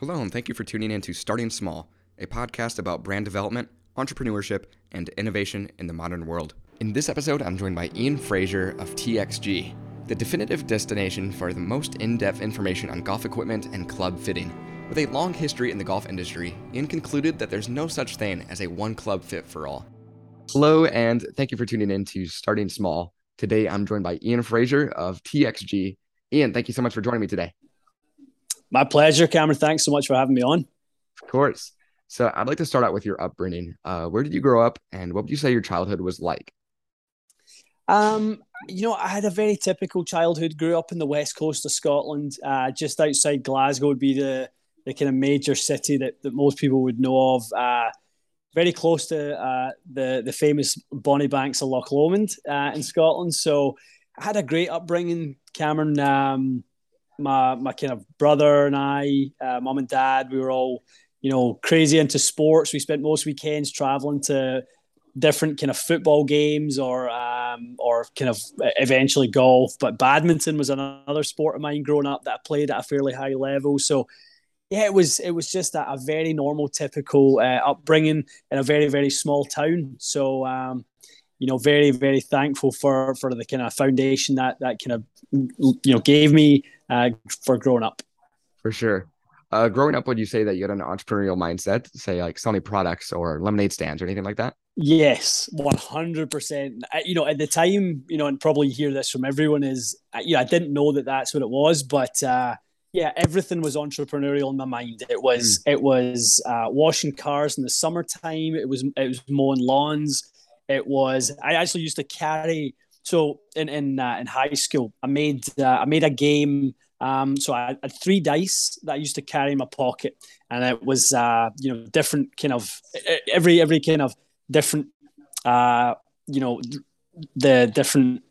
Hello, and thank you for tuning in to Starting Small, a podcast about brand development, entrepreneurship, and innovation in the modern world. In this episode, I'm joined by Ian Fraser of TXG, the definitive destination for the most in depth information on golf equipment and club fitting. With a long history in the golf industry, Ian concluded that there's no such thing as a one club fit for all. Hello, and thank you for tuning in to Starting Small. Today, I'm joined by Ian Fraser of TXG. Ian, thank you so much for joining me today. My pleasure, Cameron. Thanks so much for having me on. Of course. So I'd like to start out with your upbringing. Uh, where did you grow up, and what would you say your childhood was like? Um, you know, I had a very typical childhood. Grew up in the west coast of Scotland, uh, just outside Glasgow would be the the kind of major city that, that most people would know of. Uh, very close to uh, the the famous Bonnie Banks of Loch Lomond uh, in Scotland. So I had a great upbringing, Cameron. Um, my my kind of brother and I, uh, mom and dad, we were all you know crazy into sports. We spent most weekends traveling to different kind of football games or um, or kind of eventually golf. But badminton was another sport of mine growing up that I played at a fairly high level. So yeah, it was it was just a, a very normal, typical uh, upbringing in a very very small town. So um, you know, very very thankful for for the kind of foundation that that kind of you know gave me uh, for growing up. For sure. Uh, growing up, would you say that you had an entrepreneurial mindset, say like selling products or lemonade stands or anything like that? Yes, one hundred percent. You know, at the time, you know, and probably hear this from everyone is, you know, I didn't know that that's what it was, but uh, yeah, everything was entrepreneurial in my mind. It was, mm. it was uh, washing cars in the summertime. It was, it was mowing lawns. It was. I actually used to carry. So in in uh, in high school, I made uh, I made a game um, so I had three dice that I used to carry in my pocket, and it was uh, you know different kind of every every kind of different uh, you know the different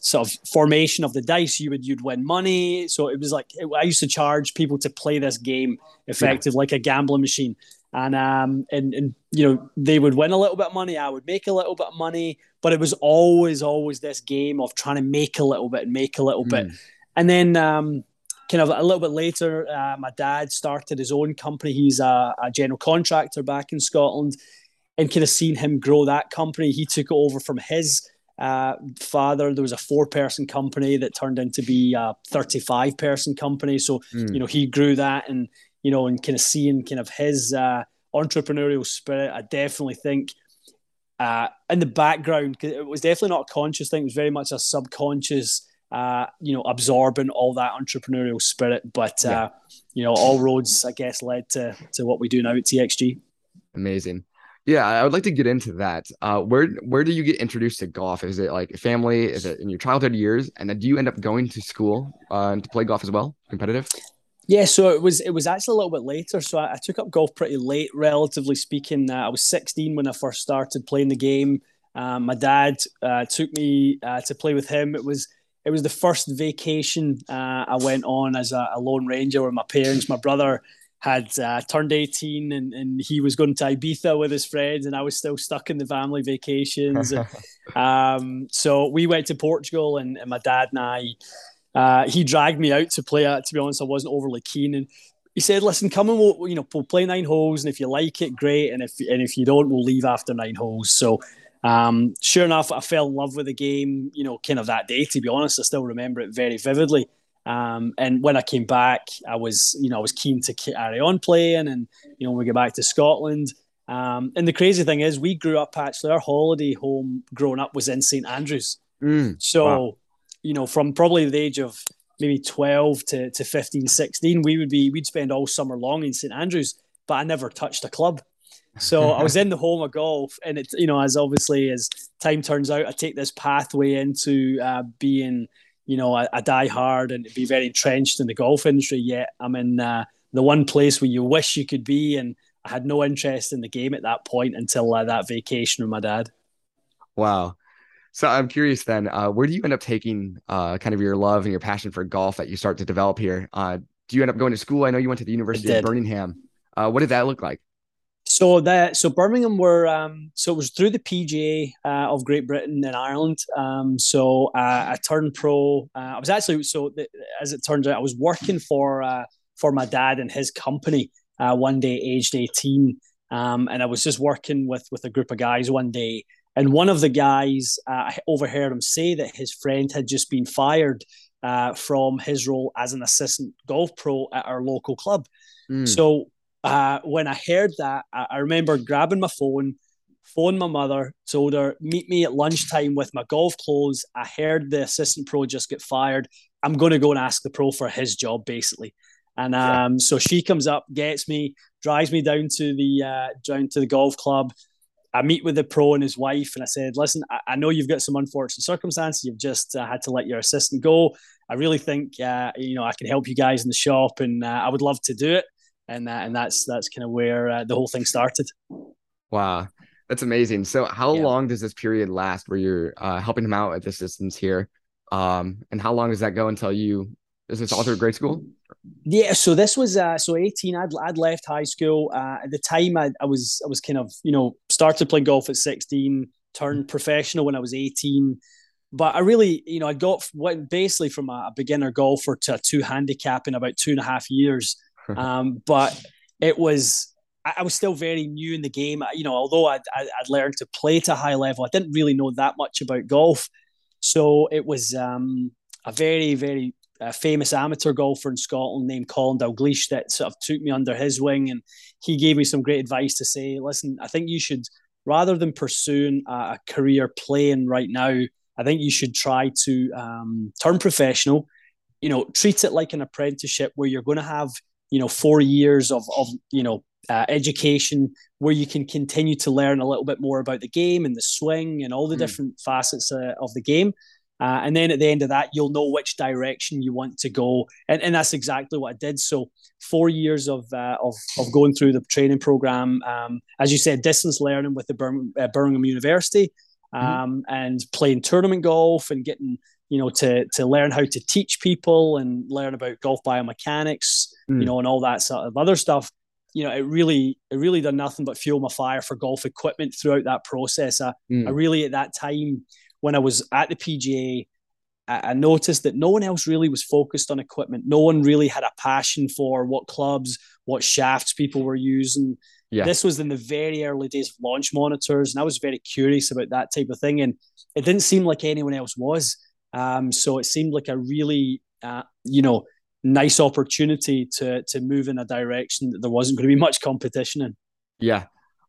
sort of formation of the dice. You would you'd win money. So it was like I used to charge people to play this game effective yeah. like a gambling machine, and um and and you know they would win a little bit of money. I would make a little bit of money, but it was always always this game of trying to make a little bit and make a little mm. bit and then um, kind of a little bit later, uh, my dad started his own company. He's a, a, general contractor back in Scotland, and kind of seen him grow that company. He took it over from his uh, father. There was a four-person company that turned into be a thirty-five-person company. So mm. you know he grew that, and you know, and kind of seeing kind of his uh, entrepreneurial spirit. I definitely think. Uh, in the background, it was definitely not a conscious thing. It was very much a subconscious uh, you know, absorbing all that entrepreneurial spirit. But yeah. uh, you know, all roads, I guess, led to to what we do now at TXG. Amazing. Yeah, I would like to get into that. Uh, where where do you get introduced to golf? Is it like family? Is it in your childhood years? And then do you end up going to school uh, to play golf as well, competitive? Yeah, so it was it was actually a little bit later. So I, I took up golf pretty late, relatively speaking. Uh, I was 16 when I first started playing the game. Um, my dad uh, took me uh, to play with him. It was it was the first vacation uh, I went on as a, a, lone ranger with my parents. My brother had uh, turned 18 and, and he was going to Ibiza with his friends, and I was still stuck in the family vacations. um, so we went to Portugal, and, and my dad and I, uh, he dragged me out to play. To be honest, I wasn't overly keen, and he said, "Listen, come and we'll you know we'll play nine holes, and if you like it, great, and if and if you don't, we'll leave after nine holes." So um, sure enough, I fell in love with the game, you know, kind of that day, to be honest. I still remember it very vividly. Um, and when I came back, I was, you know, I was keen to carry on playing. And, you know, when we get back to Scotland, um, and the crazy thing is, we grew up actually, our holiday home growing up was in St. Andrews. Mm, so, wow. You know, from probably the age of maybe 12 to, to 15, 16, we would be, we'd spend all summer long in St. Andrews, but I never touched a club. So I was in the home of golf, and it's you know as obviously as time turns out, I take this pathway into uh, being you know a, a die hard and be very entrenched in the golf industry. Yet I'm in uh, the one place where you wish you could be, and I had no interest in the game at that point until uh, that vacation with my dad. Wow. So I'm curious then, uh, where do you end up taking uh, kind of your love and your passion for golf that you start to develop here? Uh, do you end up going to school? I know you went to the University of Birmingham. Uh, what did that look like? So that so Birmingham were um, so it was through the PGA uh, of Great Britain and Ireland. Um, so uh, I turned pro. Uh, I was actually so th- as it turns out I was working for uh, for my dad and his company uh, one day, aged 18. Um, and I was just working with, with a group of guys one day. And one of the guys, uh, I overheard him say that his friend had just been fired uh, from his role as an assistant golf pro at our local club. Mm. So uh, when I heard that, I, I remember grabbing my phone, phoned my mother, told her, meet me at lunchtime with my golf clothes. I heard the assistant pro just get fired. I'm going to go and ask the pro for his job, basically. And um, yeah. so she comes up, gets me, drives me down to the uh, down to the golf club. I meet with the pro and his wife, and I said, "Listen, I, I know you've got some unfortunate circumstances. You've just uh, had to let your assistant go. I really think uh, you know I can help you guys in the shop, and uh, I would love to do it." And uh, and that's that's kind of where uh, the whole thing started. Wow, that's amazing. So, how yeah. long does this period last where you're helping him out at the assistance here? Um, and how long does that go until you? Is this all through grade school? Yeah, so this was uh, so eighteen. I'd I'd left high school uh, at the time. I, I was I was kind of you know started playing golf at sixteen, turned professional when I was eighteen. But I really, you know, I got went basically from a, beginner golfer to a two handicap in about two and a half years. Um, but it was I was still very new in the game. You know, although I'd, I'd learned to play to a high level, I didn't really know that much about golf. So it was um, a very, very uh, famous amateur golfer in Scotland named Colin Dalgleish that sort of took me under his wing, and he gave me some great advice to say, "Listen, I think you should, rather than pursuing a, a career playing right now, I think you should try to um, turn professional. You know, treat it like an apprenticeship where you're going to have, you know, four years of of you know uh, education where you can continue to learn a little bit more about the game and the swing and all the mm. different facets uh, of the game. Uh, and then at the end of that, you'll know which direction you want to go. And, and that's exactly what I did. So, four years of, uh, of, of going through the training program, um, as you said, distance learning with the Bir- uh, Birmingham University, mm-hmm. um, mm-hmm. and playing tournament golf and getting you know to to learn how to teach people and learn about golf biomechanics, mm. you know, and all that sort of other stuff you know, it really, it really done nothing but fuel my fire for golf equipment throughout that process. I, mm. I really, at that time, when I was at the PGA, I, noticed that no one else really was focused on equipment. No one really had a passion for what clubs, what shafts people were using. Yeah. This was in the very early days of launch monitors, and I was very curious about that type of thing. And it didn't seem like anyone else was. Um, so it seemed like a really, uh, you know, nice opportunity to to move in a direction that there wasn't going to be much competition in. Yeah.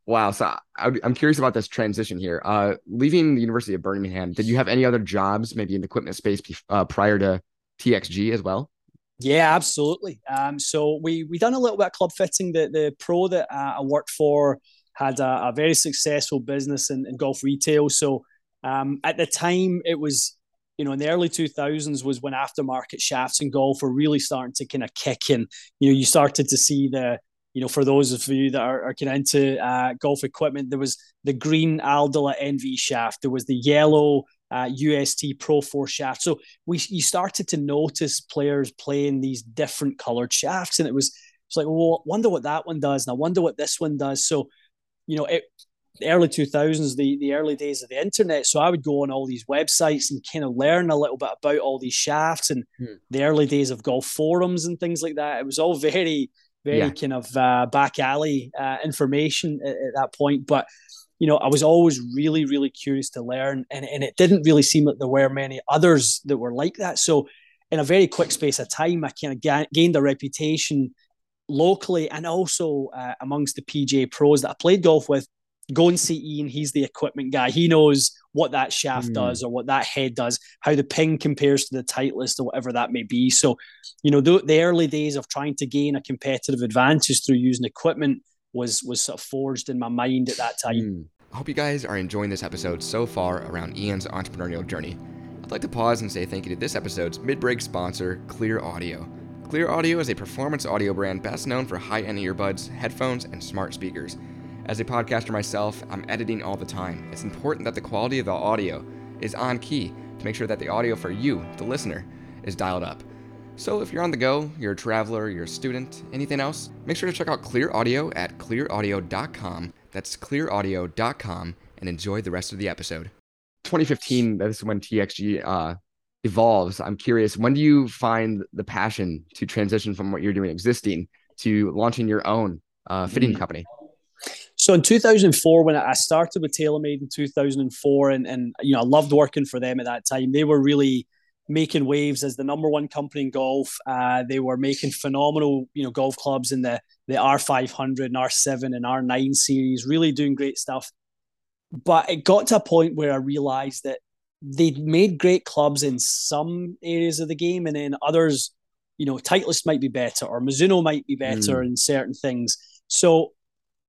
Wow. So I, am curious about this transition here. Uh, leaving the University of Birmingham, did you have any other jobs, maybe in the equipment space, uh, prior to TXG as well? Yeah, absolutely. Um, so we we done a little bit of club fitting. The the pro that uh, I worked for had a, a very successful business in, in golf retail. So um, at the time, it was you know, in the early 2000s was when aftermarket shafts in golf were really starting to kind of kick in. You know, you started to see the, you know, for those of you that are, are kind of into uh, golf equipment, there was the green Aldila NV shaft, there was the yellow uh, UST ProForce shaft. So we you started to notice players playing these different colored shafts, and it was it's like, well, wonder what that one does, and I wonder what this one does. So, you know, it the early 2000s, the, the early days of the internet. So I would go on all these websites and kind of learn a little bit about all these shafts and hmm. the early days of golf forums and things like that. It was all very, very yeah. kind of uh, back alley uh, information at, at, that point. But, you know, I was always really, really curious to learn. And, and it didn't really seem like there were many others that were like that. So in a very quick space of time, I kind of ga- gained a reputation locally and also uh, amongst the PGA pros that I played golf with go and see Ian. He's the equipment guy. He knows what that shaft mm. does or what that head does, how the ping compares to the Titleist or whatever that may be. So, you know, the, the early days of trying to gain a competitive advantage through using equipment was was sort of forged in my mind at that time. Mm. I hope you guys are enjoying this episode so far around Ian's entrepreneurial journey. I'd like to pause and say thank you to this episode's mid-break sponsor, Clear Audio. Clear Audio is a performance audio brand best known for high-end earbuds, headphones, and smart speakers. As a podcaster myself, I'm editing all the time. It's important that the quality of the audio is on key to make sure that the audio for you, the listener, is dialed up. So if you're on the go, you're a traveler, you're a student, anything else, make sure to check out Clear Audio at clearaudio.com. That's clearaudio.com and enjoy the rest of the episode. 2015, this is when TXG uh, evolves, I'm curious, when do you find the passion to transition from what you're doing existing to launching your own uh, fitting mm-hmm. company? So in 2004, when I started with TaylorMade in 2004, and, and you know I loved working for them at that time. They were really making waves as the number one company in golf. Uh, they were making phenomenal, you know, golf clubs in the the R500 and R7 and R9 series, really doing great stuff. But it got to a point where I realized that they'd made great clubs in some areas of the game, and then others, you know, Titleist might be better, or Mizuno might be better mm. in certain things. So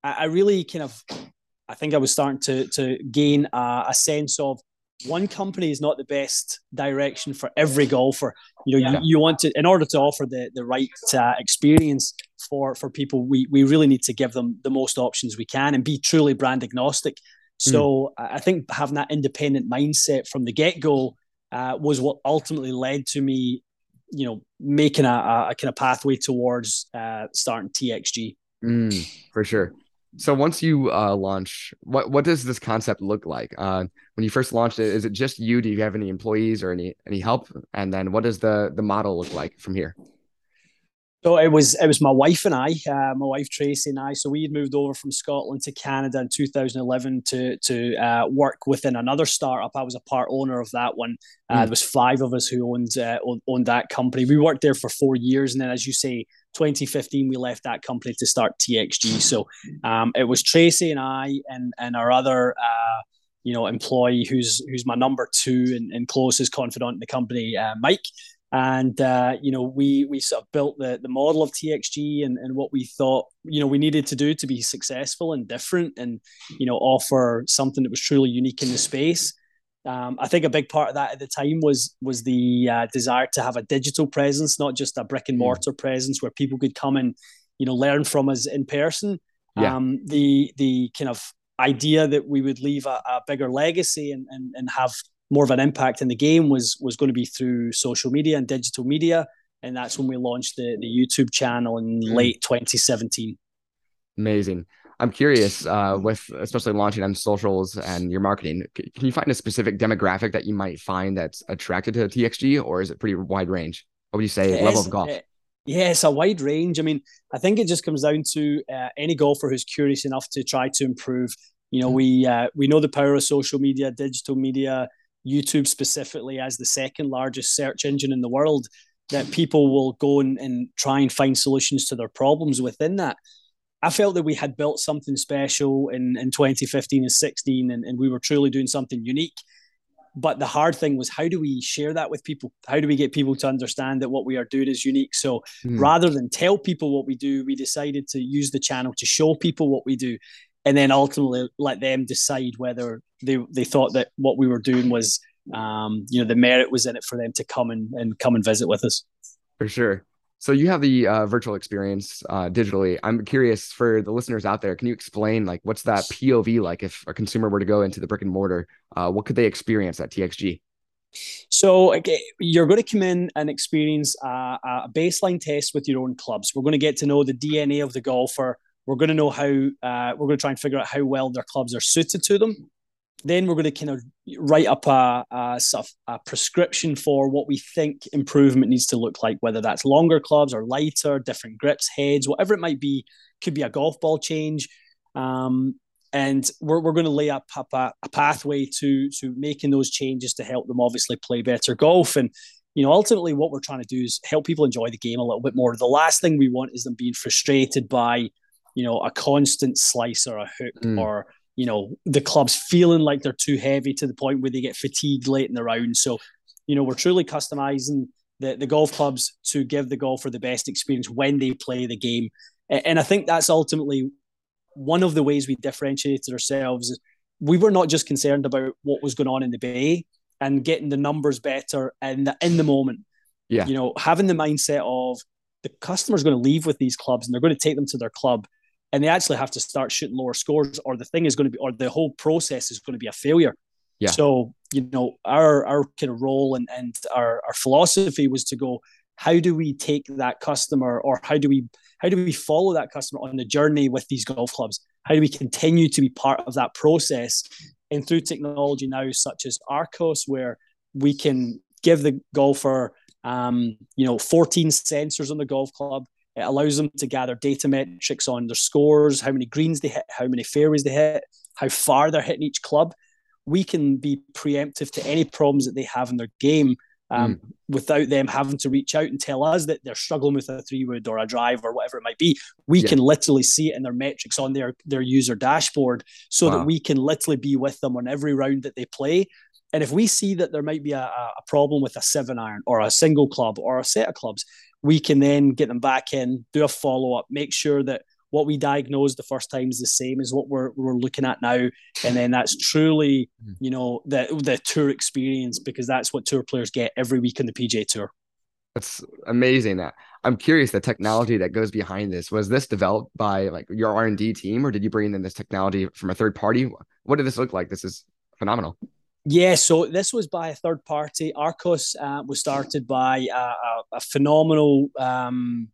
I, I, really kind of, I think I was starting to to gain a, a, sense of one company is not the best direction for every golfer. You know, yeah. you, you, want to, in order to offer the the right uh, experience for for people, we we really need to give them the most options we can and be truly brand agnostic. So mm. I think having that independent mindset from the get go uh, was what ultimately led to me, you know, making a, a kind of pathway towards uh, starting TXG. Mm, for sure. So once you uh, launch, what what does this concept look like? Uh, when you first launched it, is it just you? Do you have any employees or any any help? And then what does the the model look like from here? So it was it was my wife and I, uh, my wife Tracy and I. So we had moved over from Scotland to Canada in 2011 to to uh, work within another startup. I was a part owner of that one. Uh, mm. There was five of us who owned, uh, owned that company. We worked there for four years, and then, as you say, 2015 we left that company to start TXG. So um, it was Tracy and I and and our other uh, you know employee who's who's my number two and, and closest confidant in the company, uh, Mike and uh, you know we we sort of built the the model of TXG and, and what we thought you know we needed to do to be successful and different and you know offer something that was truly unique in the space. Um, I think a big part of that at the time was was the uh, desire to have a digital presence, not just a brick and hmm. mortar presence where people could come and you know learn from us in person. Yeah. Um, the the kind of idea that we would leave a, a bigger legacy and, and and have more of an impact in the game was was going to be through social media and digital media, and that's when we launched the the YouTube channel in mm. late 2017. Amazing. I'm curious, uh, with especially launching on socials and your marketing, can you find a specific demographic that you might find that's attracted to TXG, or is it pretty wide range? What would you say, level of golf? yeah, it's a wide range. I mean, I think it just comes down to uh, any golfer who's curious enough to try to improve. You know, we uh, we know the power of social media, digital media, YouTube specifically as the second largest search engine in the world, that people will go and, and try and find solutions to their problems within that. I felt that we had built something special in, in 2015 and 16, and, and we were truly doing something unique. But the hard thing was, how do we share that with people? How do we get people to understand that what we are doing is unique? So mm. rather than tell people what we do, we decided to use the channel to show people what we do and then ultimately let them decide whether they, they thought that what we were doing was um, you know the merit was in it for them to come and, and come and visit with us. For sure. So you have the uh, virtual experience uh, digitally. I'm curious for the listeners out there can you explain like what's that pov like? If a consumer were to go into the brick and mortar uh, what could they experience at txg so okay, you're going to come in and experience a, a baseline test with your own clubs. We're going to get to know the DNA of the golfer, we're going to know how uh, we're going to try and figure out how well their clubs are suited to them. Then we're going to kind of write up a, a, a prescription for what we think improvement needs to look like, whether that's longer clubs or lighter, different grips, heads, whatever it might be. Could be a golf ball change. Um, and we're, we're going to lay up a, a, pathway to to making those changes to help them obviously play better golf and you know ultimately what we're trying to do is help people enjoy the game a little bit more the last thing we want is them being frustrated by you know, a constant slice or a hook mm. or, you know, the clubs feeling like they're too heavy to the point where they get fatigued late in the round. So, you know, we're truly customizing the, the golf clubs to give the golfer the best experience when they play the game. And I think that's ultimately one of the ways we differentiated ourselves. We were not just concerned about what was going on in the bay and getting the numbers better in the, in the moment. Yeah. You know, having the mindset of the customer's going to leave with these clubs and they're going to take them to their club and they actually have to start shooting lower scores, or the thing is going to be, or the whole process is going to be a failure. Yeah. So you know, our our kind of role and and our our philosophy was to go, how do we take that customer, or how do we how do we follow that customer on the journey with these golf clubs? How do we continue to be part of that process? And through technology now, such as Arccos, where we can give the golfer, um, you know, 14 sensors on the golf club. It allows them to gather data metrics on their scores, how many greens they hit, how many fairways they hit, how far they're hitting each club. We can be preemptive to any problems that they have in their game um, mm. without them having to reach out and tell us that they're struggling with a three wood or a drive or whatever it might be. We yeah. can literally see it in their metrics on their their user dashboard, so wow. that we can literally be with them on every round that they play. And if we see that there might be a, a problem with a seven iron or a single club or a set of clubs, we can then get them back in, do a follow up, make sure that what we diagnosed the first time is the same as what we're, we're looking at now. And then that's truly hmm. you know the the tour experience because that's what tour players get every week on the PGA tour. That's amazing that i'm curious the technology that goes behind this was this developed by like your r&d team or did you bring in this technology from a third party? What did this look like? This is phenomenal yeah, so this was by a third party. Arccos uh, was started by a, a, phenomenal um,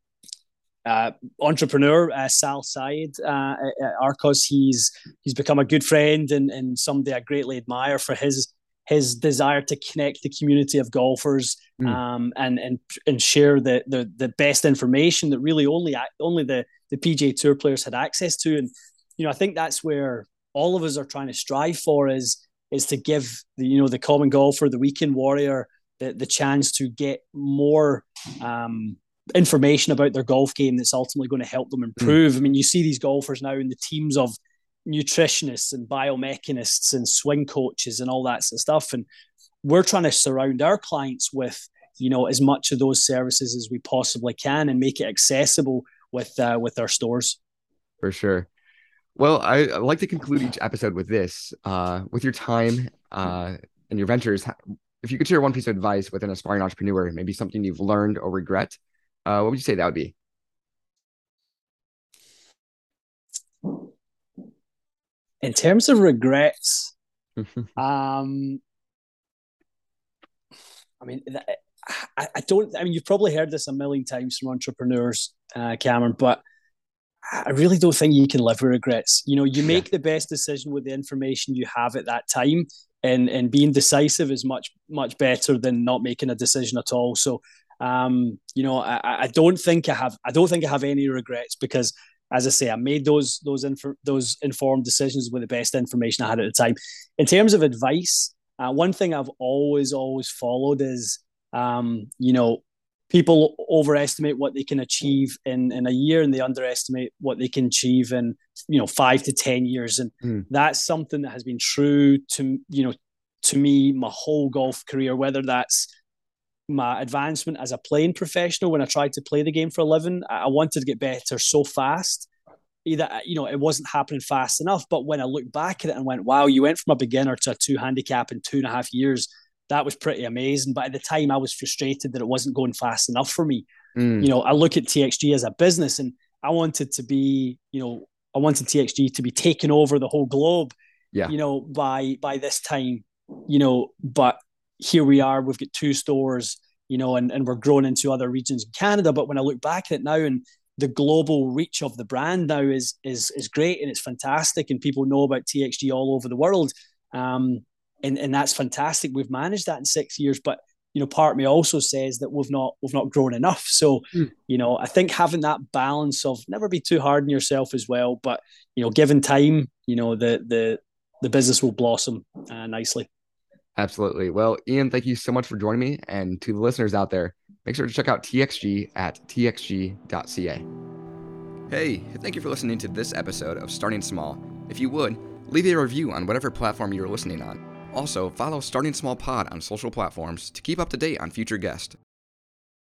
uh, entrepreneur, uh, Sal Syed uh, at Arccos. He's he's become a good friend and, and somebody I greatly admire for his his desire to connect the community of golfers mm. um, and and and share the, the the best information that really only only the the PGA Tour players had access to. And you know, I think that's where all of us are trying to strive for is is to give the you know the common golfer, the weekend warrior, the the chance to get more. Um, information about their golf game that's ultimately going to help them improve. Mm. I mean, you see these golfers now in the teams of nutritionists and biomechanists and swing coaches and all that sort of stuff. And we're trying to surround our clients with, you know, as much of those services as we possibly can and make it accessible with uh, with our stores. For sure. Well, I, I like to conclude each episode with this. Uh, with your time uh, and your ventures, if you could share one piece of advice with an aspiring entrepreneur, maybe something you've learned or regret, uh, what would you say that would be? In terms of regrets, um, I mean, I, I, don't. I mean, you've probably heard this a million times from entrepreneurs, uh, Cameron, but I really don't think you can live with regrets. You know, you make yeah. the best decision with the information you have at that time, and and being decisive is much much better than not making a decision at all. So um, you know, I, I don't think I have I don't think I have any regrets because as I say, I made those those inf- those informed decisions with the best information I had at the time. In terms of advice, uh, one thing I've always always followed is, um, you know, people overestimate what they can achieve in in a year, and they underestimate what they can achieve in you know five to ten years, and mm. that's something that has been true to you know to me my whole golf career, whether that's my advancement as a playing professional when I tried to play the game for a living. I wanted to get better so fast. Either you know it wasn't happening fast enough, but when I look back at it and went, "Wow, you went from a beginner to a two handicap in two and a half years," that was pretty amazing. But at the time, I was frustrated that it wasn't going fast enough for me. Mm. You know, I look at TXG as a business, and I wanted to be, you know, I wanted TXG to be taking over the whole globe. Yeah. You know, by by this time, you know, but here we are, we've got two stores, you know, and, and we're growing into other regions in Canada. But when I look back at it now and the global reach of the brand now is is is great and it's fantastic and people know about TXG all over the world. Um, and, and that's fantastic. We've managed that in six years, but you know, part of me also says that we've not we've not grown enough. So, mm. you know, I think having that balance of never be too hard on yourself as well, but you know, given time, you know, the the the business will blossom uh, nicely. Absolutely. Well, Ian, thank you so much for joining me. And to the listeners out there, make sure to check out TXG at txg.ca. Hey, thank you for listening to this episode of Starting Small. If you would, leave a review on whatever platform you're listening on. Also, follow Starting Small Pod on social platforms to keep up to date on future guests.